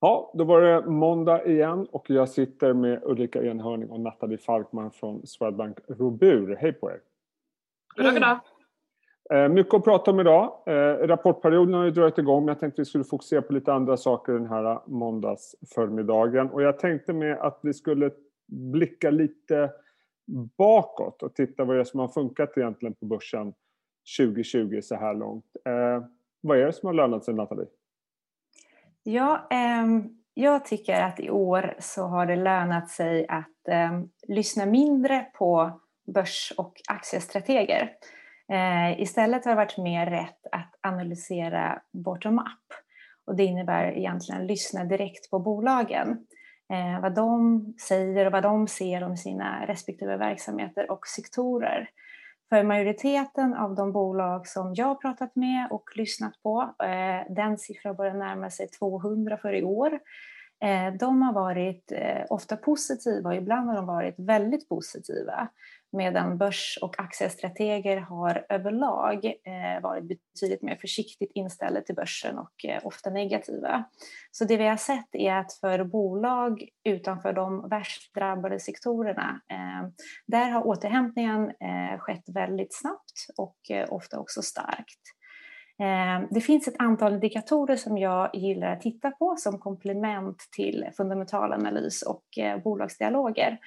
Ja, då var det måndag igen och jag sitter med Ulrika Enhörning och Nathalie Falkman från Swedbank Robur. Hej på er! Goddag, goddag! Eh, mycket att prata om idag. Eh, rapportperioden har ju dragit igång men jag tänkte att vi skulle fokusera på lite andra saker den här måndagsförmiddagen. Och jag tänkte med att vi skulle blicka lite bakåt och titta vad det är som har funkat egentligen på börsen 2020 så här långt. Eh, vad är det som har lönat sig Nathalie? Ja, eh, jag tycker att i år så har det lönat sig att eh, lyssna mindre på börs och aktiestrateger. Eh, istället har det varit mer rätt att analysera bottom-up. Och det innebär egentligen att lyssna direkt på bolagen. Eh, vad de säger och vad de ser om sina respektive verksamheter och sektorer. För majoriteten av de bolag som jag har pratat med och lyssnat på, eh, den siffran börjar närma sig 200 för i år. Eh, de har varit eh, ofta positiva och ibland har de varit väldigt positiva medan börs och aktiestrateger har överlag eh, varit betydligt mer försiktigt inställda till börsen och ofta negativa. Så det vi har sett är att för bolag utanför de värst drabbade sektorerna, där har återhämtningen skett väldigt snabbt och ofta också starkt. Ehm, det finns ett antal indikatorer som jag gillar att titta på som komplement till fundamental analys och eh, bolagsdialoger.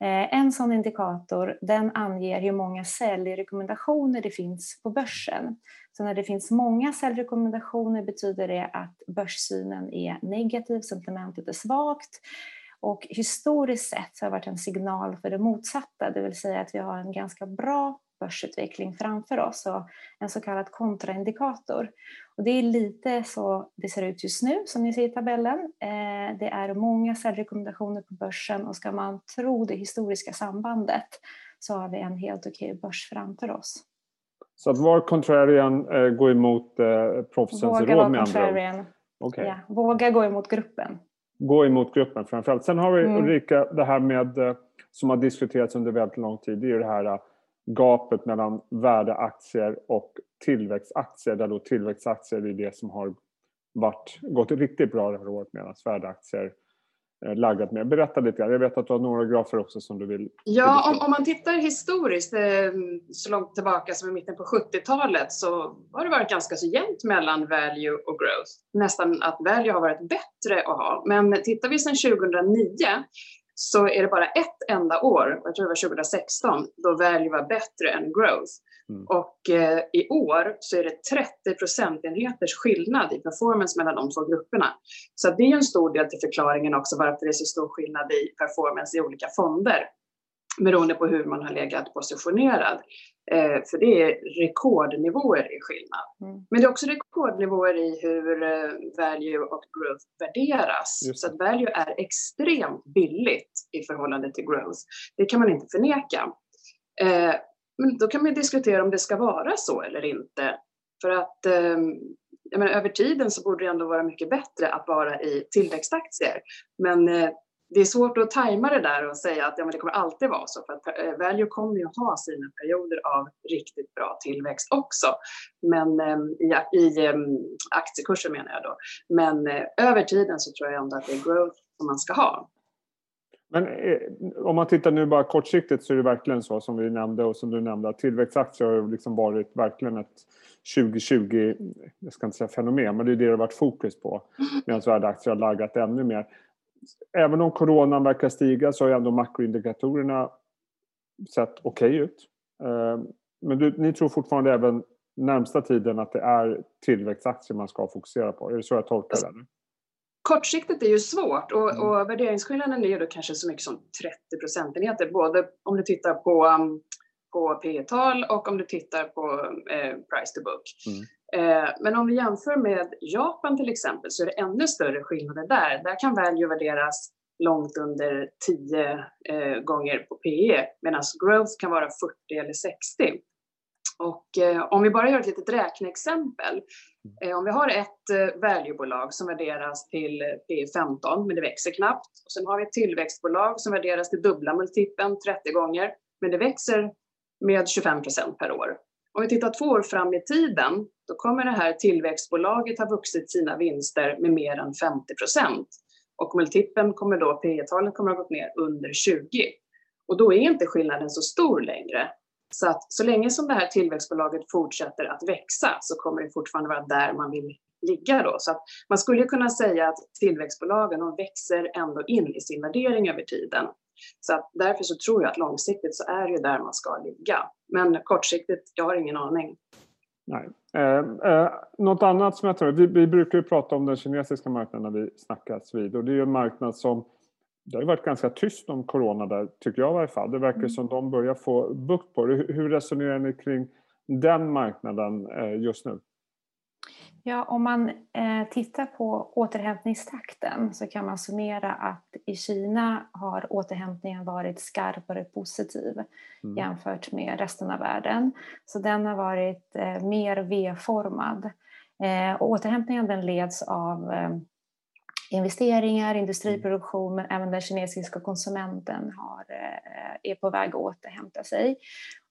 Eh, en sån indikator den anger hur många säljrekommendationer det finns på börsen. Så när det finns många säljrekommendationer betyder det att börssynen är negativ, sentimentet är svagt. Och historiskt sett så har det varit en signal för det motsatta, det vill säga att vi har en ganska bra börsutveckling framför oss och en så kallad kontraindikator. Och det är lite så det ser ut just nu som ni ser i tabellen. Eh, det är många säljrekommendationer på börsen och ska man tro det historiska sambandet så har vi en helt okej börs framför oss. Så att var contrarian eh, gå emot eh, proffsens Våga råd med andra ord? Okay. Ja, våga gå emot gruppen. Gå emot gruppen framförallt. Sen har vi mm. Ulrika, det här med som har diskuterats under väldigt lång tid, det är ju det här gapet mellan värdeaktier och tillväxtaktier där då tillväxtaktier är det som har varit, gått riktigt bra det här året medan värdeaktier eh, laggat med. Berätta lite grann. Jag vet att du har några grafer också som du vill... Ja, om, om man tittar historiskt eh, så långt tillbaka som i mitten på 70-talet så har det varit ganska så jämnt mellan value och growth. Nästan att value har varit bättre att ha. Men tittar vi sedan 2009 så är det bara ett enda år, jag tror det var 2016, då value var bättre än growth. Mm. Och eh, i år så är det 30 procentenheters skillnad i performance mellan de två grupperna. Så det är en stor del till förklaringen också varför det är så stor skillnad i performance i olika fonder beroende på hur man har legat positionerad. Eh, för det är rekordnivåer i skillnad. Mm. Men det är också rekordnivåer i hur eh, value och growth värderas. Så att value är extremt billigt i förhållande till growth. Det kan man inte förneka. Eh, men då kan man diskutera om det ska vara så eller inte. För att eh, menar, över tiden så borde det ändå vara mycket bättre att vara i tillväxtaktier. Men eh, det är svårt att tajma det där och säga att ja, men det kommer alltid vara så. För att eh, value kommer ju ha sina perioder av riktigt bra tillväxt också. Men eh, i, i eh, aktiekurser menar jag då. Men eh, över tiden så tror jag ändå att det är growth som man ska ha. Men eh, om man tittar nu bara kortsiktigt så är det verkligen så som vi nämnde och som du nämnde att tillväxtaktier har liksom varit verkligen ett 2020, jag ska inte säga fenomen, men det är det det har varit fokus på. Mm. Medan värdeaktier har laggat ännu mer även om coronan verkar stiga så har ändå makroindikatorerna sett okej okay ut. Eh, men du, ni tror fortfarande även närmsta tiden att det är tillväxtaktier man ska fokusera på? Är det så jag tolkar det? Kortsiktigt är ju svårt och, mm. och värderingsskillnaden är ju då kanske så mycket som 30 procentenheter, både om du tittar på, um, på P tal och om du tittar på eh, price to book. Mm. Eh, men om vi jämför med Japan till exempel så är det ännu större skillnader där. Där kan value värderas långt under 10 eh, gånger på PE medan growth kan vara 40 eller 60. Och eh, om vi bara gör ett litet räkneexempel. om vi har ett valuebolag som värderas till P 15 men det växer knappt. Och sen har vi ett tillväxtbolag som värderas till dubbla multipeln 30 gånger men det växer med 25 procent per år. Om vi tittar två år fram i tiden, då kommer det här tillväxtbolaget ha vuxit sina vinster med mer än 50 procent. Och multipeln kommer då, P talet kommer att ha gått ner under 20. Och då är inte skillnaden så stor längre. Så att så länge som det här tillväxtbolaget fortsätter att växa så kommer det fortfarande vara där man vill ligga då. Så att man skulle kunna säga att tillväxtbolagen de växer ändå in i sin värdering över tiden. Så att därför så tror jag att långsiktigt så är det där man ska ligga. Men kortsiktigt, jag har ingen aning. Nej. Eh, eh, något annat som jag tror, vi, vi brukar ju prata om den kinesiska marknaden när vi snackas vid och det är ju en marknad som det har varit ganska tyst om corona där, tycker jag i varje fall. Det verkar mm. som de börjar få bukt på det. Hur resonerar ni kring den marknaden eh, just nu? Ja, om man eh, tittar på återhämtningstakten så kan man summera att i Kina har återhämtningen varit skarpare positiv mm. jämfört med resten av världen. Så den har varit eh, mer V-formad. Och återhämtningen den leds av investeringar, industriproduktion men även den kinesiska konsumenten har, är på väg att återhämta sig.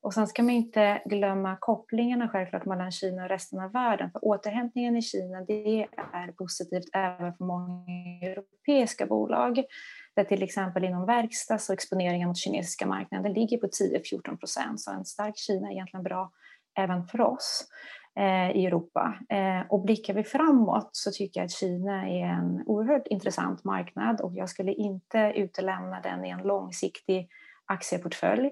Och sen ska man inte glömma kopplingarna självklart mellan Kina och resten av världen. För återhämtningen i Kina det är positivt även för många europeiska bolag. Där till exempel inom verkstad så exponeringen mot kinesiska marknaden ligger på 10-14 procent. Så en stark Kina är egentligen bra även för oss eh, Eh, i Europa. Eh, och blickar vi framåt så tycker jag att Kina är en oerhört intressant marknad och jag skulle inte utelämna den i en långsiktig aktieportfölj.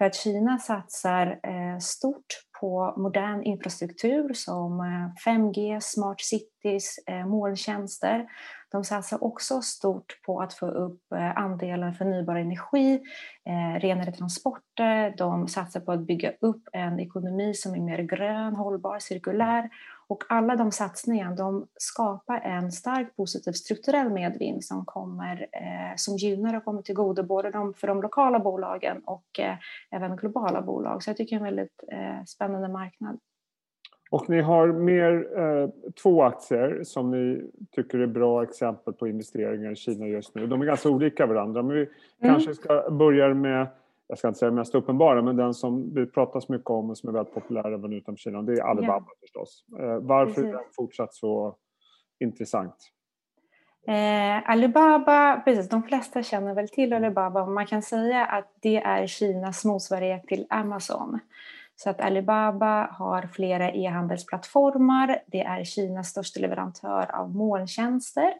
För att Kina satsar eh, stort på modern infrastruktur som eh, 5G, smart cities, eh, molntjänster. De satsar också stort på att få upp andelen förnybar energi, renare transporter. De satsar på att bygga upp en ekonomi som är mer grön, hållbar, cirkulär och alla de satsningarna de skapar en stark positiv strukturell medvind som, kommer, eh, som gynnar och kommer till godo både de, för de lokala bolagen och eh, även globala bolag. Så jag tycker det är en väldigt eh, spännande marknad. Och ni har mer eh, två aktier som ni tycker är bra exempel på investeringar i Kina just nu. De är ganska olika varandra men vi mm. kanske ska börja med jag ska inte säga mest uppenbara, men den som det pratas mycket om och som är väldigt populär även utanför Kina, det är Alibaba ja. förstås. Eh, varför precis. är den fortsatt så intressant? Eh, Alibaba, precis, de flesta känner väl till Alibaba man kan säga att det är Kinas motsvarighet till Amazon. Så att Alibaba har flera e-handelsplattformar, det är Kinas största leverantör av molntjänster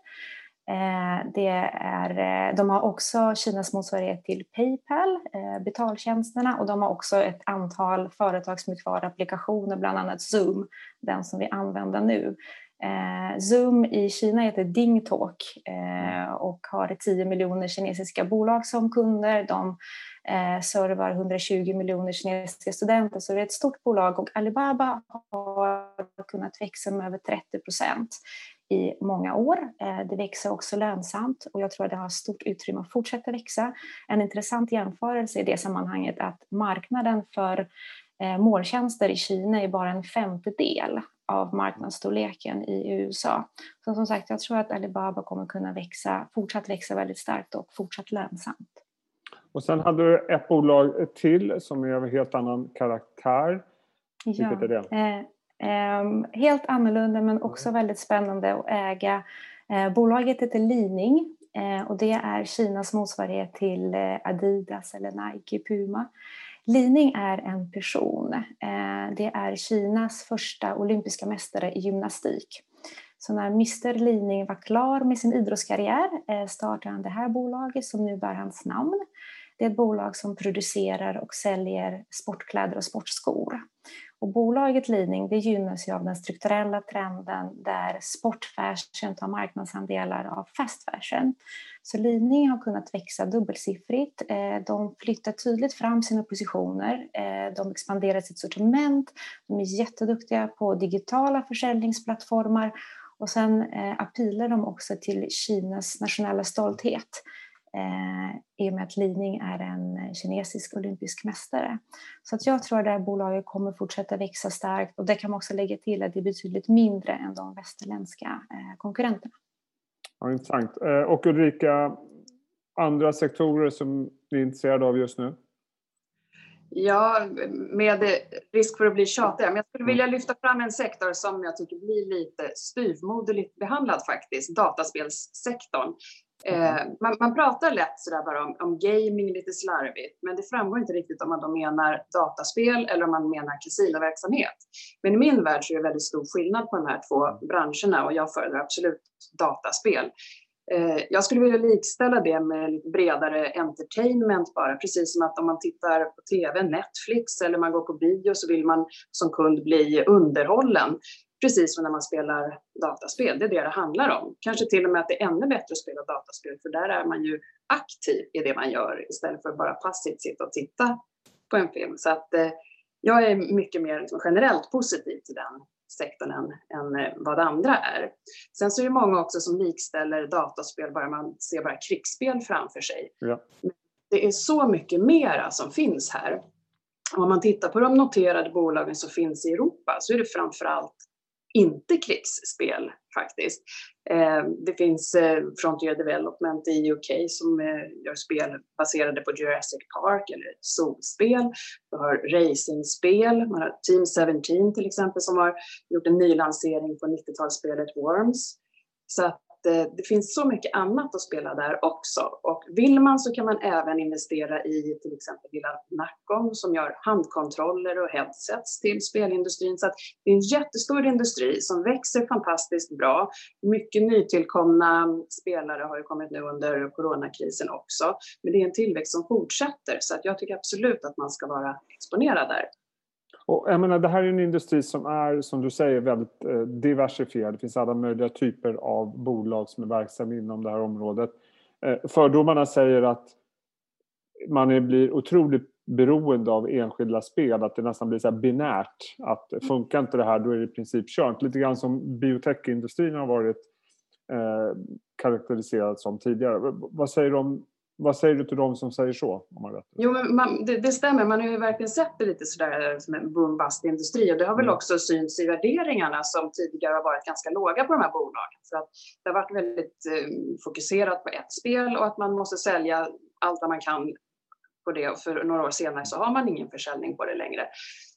det är, eh, de har också Kinas motsvarighet till Paypal, eh, betaltjänsterna, och de har också ett antal företagsmjukvaruapplikationer, bland annat Zoom, den som vi använder nu. Zoom i Kina heter DingTalk och har 10 miljoner kinesiska bolag som kunder. De servar 120 miljoner kinesiska studenter, så det är ett stort bolag och Alibaba har kunnat växa med över 30 procent i många år. Eh, det växer också lönsamt och jag tror att det har stort utrymme att fortsätta växa. En intressant jämförelse i det sammanhanget är att marknaden för eh, måltjänster i Kina är bara en femtedel av marknadsstorleken i USA. Så som sagt, jag tror att Alibaba kommer kunna växa, fortsatt växa väldigt starkt och fortsatt lönsamt. Och sen hade du ett bolag till som är av en helt annan karaktär. Vilket är det? Eh, Ehm, helt annorlunda men också väldigt spännande att äga. Eh, bolaget heter Lining eh, och det är Kinas motsvarighet till eh, Adidas eller Nike, Puma. Lining är en person. Det är Kinas första olympiska mästare i gymnastik. Så när Mr Lining var klar med sin idrottskarriär startade han det här bolaget som nu bär hans namn. Det är ett bolag som producerar och säljer sportkläder och sportskor. Och bolaget Liding det gynnas ju av den strukturella trenden där sportfashion tar marknadsandelar av fast fashion. Så Liding har kunnat växa dubbelsiffrigt. Eh, de flyttar tydligt fram sina positioner. Eh, de expanderar sitt sortiment. De är jätteduktiga på digitala försäljningsplattformar och sen eh, appilar de också till Kinas nationella stolthet eh, i och med att Liding är en kinesisk olympisk mästare. Så att jag tror att det här bolaget kommer fortsätta växa starkt och det kan man också lägga till att det är betydligt mindre än de västerländska eh, konkurrenterna. Ja, intressant. Eh, och Ulrika, andra sektorer som ni är intresserade av just nu? Ja, med risk för att bli tjatig, men jag skulle vilja mm. lyfta fram en sektor som jag tycker blir lite styvmoderligt behandlad faktiskt, dataspelssektorn. Eh, man, man, pratar lätt sådär bara om, om, gaming lite slarvigt, men det framgår inte riktigt om man då menar dataspel eller om man menar kasinoverksamhet. Men i min värld så är det väldigt stor skillnad på de här två branscherna och jag föredrar absolut dataspel. Eh, jag skulle vilja likställa det med lite bredare entertainment bara, precis som att om man tittar på TV, Netflix eller man går på bio så vill man som kund bli underhållen. Precis som när man spelar dataspel, det är det det handlar om. Kanske till och med att det är ännu bättre att spela dataspel för där är man ju aktiv i det man gör istället för att bara passivt sitta och titta på en film. Så att eh, jag är mycket mer liksom, generellt positiv till den sektorn än, än eh, vad andra är. Sen så är det många också som likställer dataspel bara man ser bara krigsspel framför sig. Ja. Det är så mycket mera som finns här. Om man tittar på de noterade bolagen som finns i Europa så är det framför allt inte krigsspel faktiskt. Eh, det finns eh, Frontier Development i UK som eh, gör spel baserade på Jurassic Park eller solspel. Vi har racingspel, man har Team 17 till exempel som har gjort en nylansering på 90-talsspelet Worms. Så att Eh, det finns så mycket annat att spela där också. Och vill man så kan man även investera i till exempel lilla Nacon som gör handkontroller och headsets till spelindustrin. Så det är en jättestor industri som växer fantastiskt bra. Mycket nytillkomna spelare har ju kommit nu under coronakrisen också. Men det är en tillväxt som fortsätter så att jag tycker absolut att man ska vara exponerad där. Och jag menar, det här är en industri som är, som du säger, väldigt eh, diversifierad. Det finns alla möjliga typer av bolag som är verksamma inom det här området. Eh, fördomarna säger att man blir otroligt beroende av enskilda spel, att det nästan blir så binärt. Att funkar inte det här, då är det i princip kört. Lite grann som biotechindustrin har varit eh, karaktäriserad som tidigare. Vad säger du om vad säger du till dem som säger så? Om man vet Jo, men man, det, det, stämmer. Man har ju verkligen sett det lite sådär som en boom-bust-industri och det har väl mm. också synts i värderingarna som tidigare har varit ganska låga på de här bolagen. För att det har varit väldigt eh, fokuserat på ett spel och att man måste sälja allt vad man kan på det och för några år senare så har man ingen försäljning på det längre.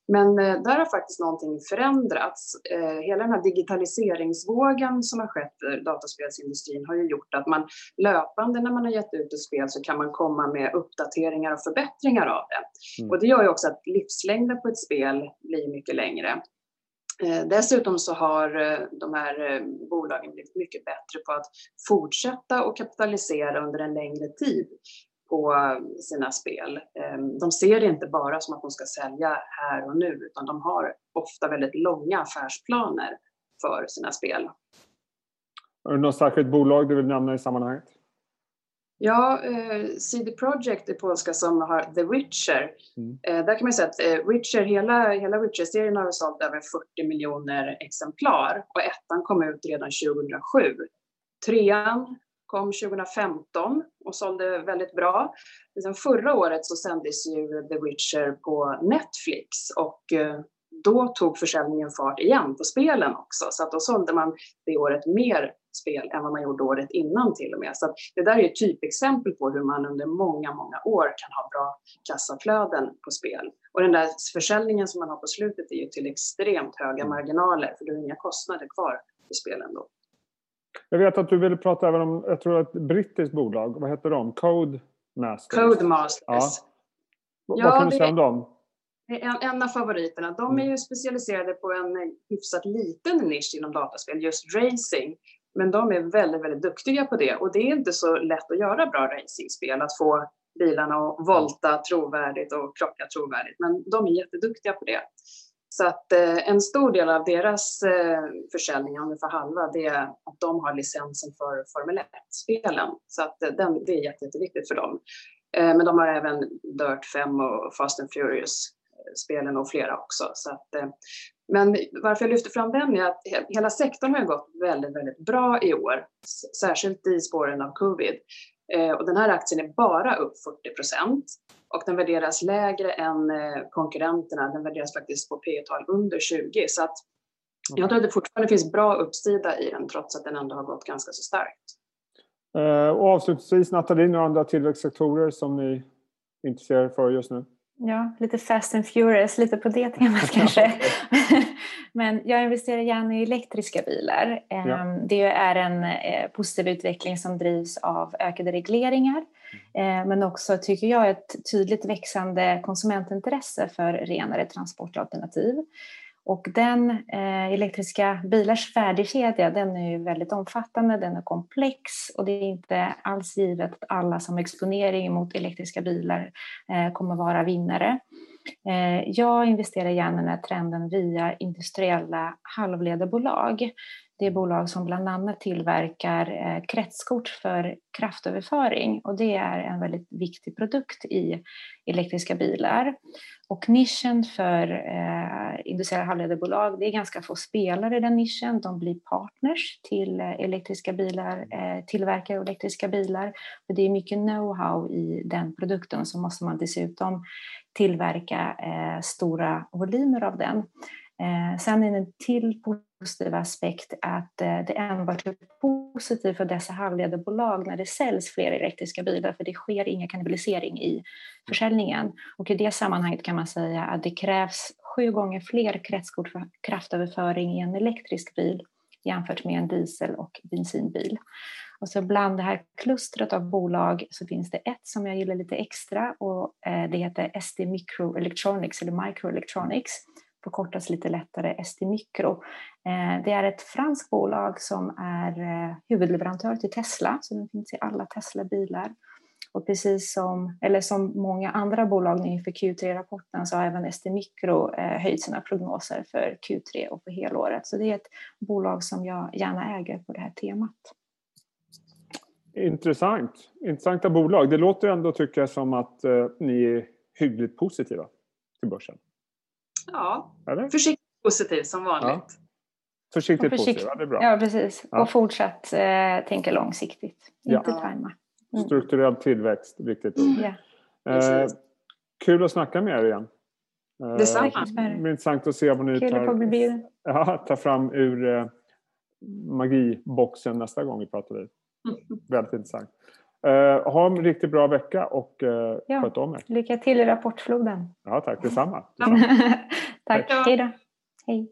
Men eh, där har faktiskt någonting förändrats. Eh, hela den här digitaliseringsvågen som har skett för dataspelsindustrin har ju gjort att man löpande när man har gett ut ett spel så kan man komma med uppdateringar och förbättringar av det. Mm. Och det gör ju också att livslängden på ett spel blir mycket längre. Eh, dessutom så har de här bolagen blivit mycket bättre på att fortsätta och kapitalisera under en längre tid på sina spel. Ehm, de ser det inte bara som att de ska sälja här och nu, utan de har ofta väldigt långa affärsplaner för sina spel. Är det något särskilt bolag du vill nämna i sammanhanget? Ja, eh, CD Projekt är polska som har The Witcher. Mm. Eh, där kan man säga att eh, Witcher, hela, hela Witcher-serien har sålt över 40 miljoner exemplar och ettan kom ut redan 2007. Trean kom 2015 och sålde väldigt bra. Sen förra året så sändes ju The Witcher på Netflix och eh, då tog försäljningen fart igen på spelen också. Så att då sålde man det året mer spel än vad man gjorde året innan till och med. Så det där är ett typexempel på hur man under många, många år kan ha bra kassaflöden på spel. Och den där försäljningen som man har på slutet är ju till extremt höga marginaler för du har inga kostnader kvar för spelen då. Jag vet att du ville prata även om, jag tror ett brittiskt bolag, vad heter de? Code Masters? Codemasters. Ja. Ja, vad kan du säga om dem? En, en av favoriterna. De är ju specialiserade på en hyfsat liten nisch inom dataspel, just racing. Men de är väldigt, väldigt duktiga på det och det är inte så lätt att göra bra racingspel, att få bilarna att volta trovärdigt och krocka trovärdigt. Men de är jätteduktiga på det. Så att eh, en stor del av deras eh, försäljning, ungefär halva, det är att de har licensen för Formel 1-spelen. Så att eh, den, det är jätte, jätteviktigt för dem. Eh, men de har även Dirt 5 och Fast and Furious-spelen och flera också. Så att, men varför jag lyfter fram den är att hela sektorn har gått väldigt, väldigt bra i år, särskilt i spåren av covid. Och den här aktien är bara upp 40 procent och den värderas lägre än eh, konkurrenterna. Den värderas faktiskt på P tal under 20 så att jag tror att det fortfarande finns bra uppsida i den trots att den ändå har gått ganska så starkt. Eh, och avslutningsvis Nathalie, några andra tillväxtsektorer som ni är intresserade för just nu? Ja, lite fast and furious, lite på det temat kanske. Men jag investerar gärna i elektriska bilar. Ja. Ehm, det är en eh, positiv utveckling som drivs av ökade regleringar mm. Eh, men också, tycker jag, ett tydligt växande konsumentintresse för renare transportalternativ. Och den eh, elektriska bilars värdekedja den är ju väldigt omfattande, den är komplex och det är inte alls givet att alla som exponering mot elektriska bilar eh, kommer vara vinnare. Eh, jag investerar gärna i den här trenden via industriella halvledarbolag. Det är bolag som bland annat tillverkar eh, kretskort för kraftöverföring och det är en väldigt viktig produkt i elektriska bilar. Och nischen för eh, industriella halvledarbolag, det är ganska få spelare i den nischen. De blir partners till eh, elektriska bilar, eh, tillverkare av elektriska bilar. För det är mycket know-how i den produkten och så måste man dessutom tillverka eh, stora volymer av den. Eh, sen är en till positiv aspekt att eh, det enbart är positivt för dessa halvledarbolag när det säljs fler elektriska bilar för det sker ingen kannibalisering i försäljningen. Och i det sammanhanget kan man säga att det krävs sju gånger fler kretskort för kraftöverföring i en elektrisk bil jämfört med en diesel och bensinbil. Och så bland det här klustret av bolag så finns det ett som jag gillar lite extra och eh, det heter SD Microelectronics eller Microelectronics förkortas lite lättare SD Micro. Eh, det är ett franskt bolag som är eh, huvudleverantör till Tesla, så den finns i alla Tesla-bilar. Och precis som, eller som många andra bolag inför Q3-rapporten så har även SD Micro eh, höjt sina prognoser för Q3 och för helåret. Så det är ett bolag som jag gärna äger på det här temat. Intressant. Intressanta bolag. Det låter ändå tycker jag som att eh, ni är hyggligt positiva till börsen. Ja, Eller? försiktigt positiv som vanligt. Ja. Försiktigt, försiktigt positiv, ja, det är bra. Ja, precis. Ja. Och fortsatt eh, tänka långsiktigt, inte ja. tajma. Mm. Strukturell tillväxt, viktigt ord. Ja. Eh, kul att snacka med er igen. Eh, Detsamma. Intressant att se vad ni tar, ja, tar fram ur eh, magiboxen nästa gång vi pratar vid. Väldigt intressant. Uh, ha en riktigt bra vecka och uh, ja. sköt om er. Lycka till i rapportfloden. Ja, tack detsamma. detsamma. tack. Hej då. Hej.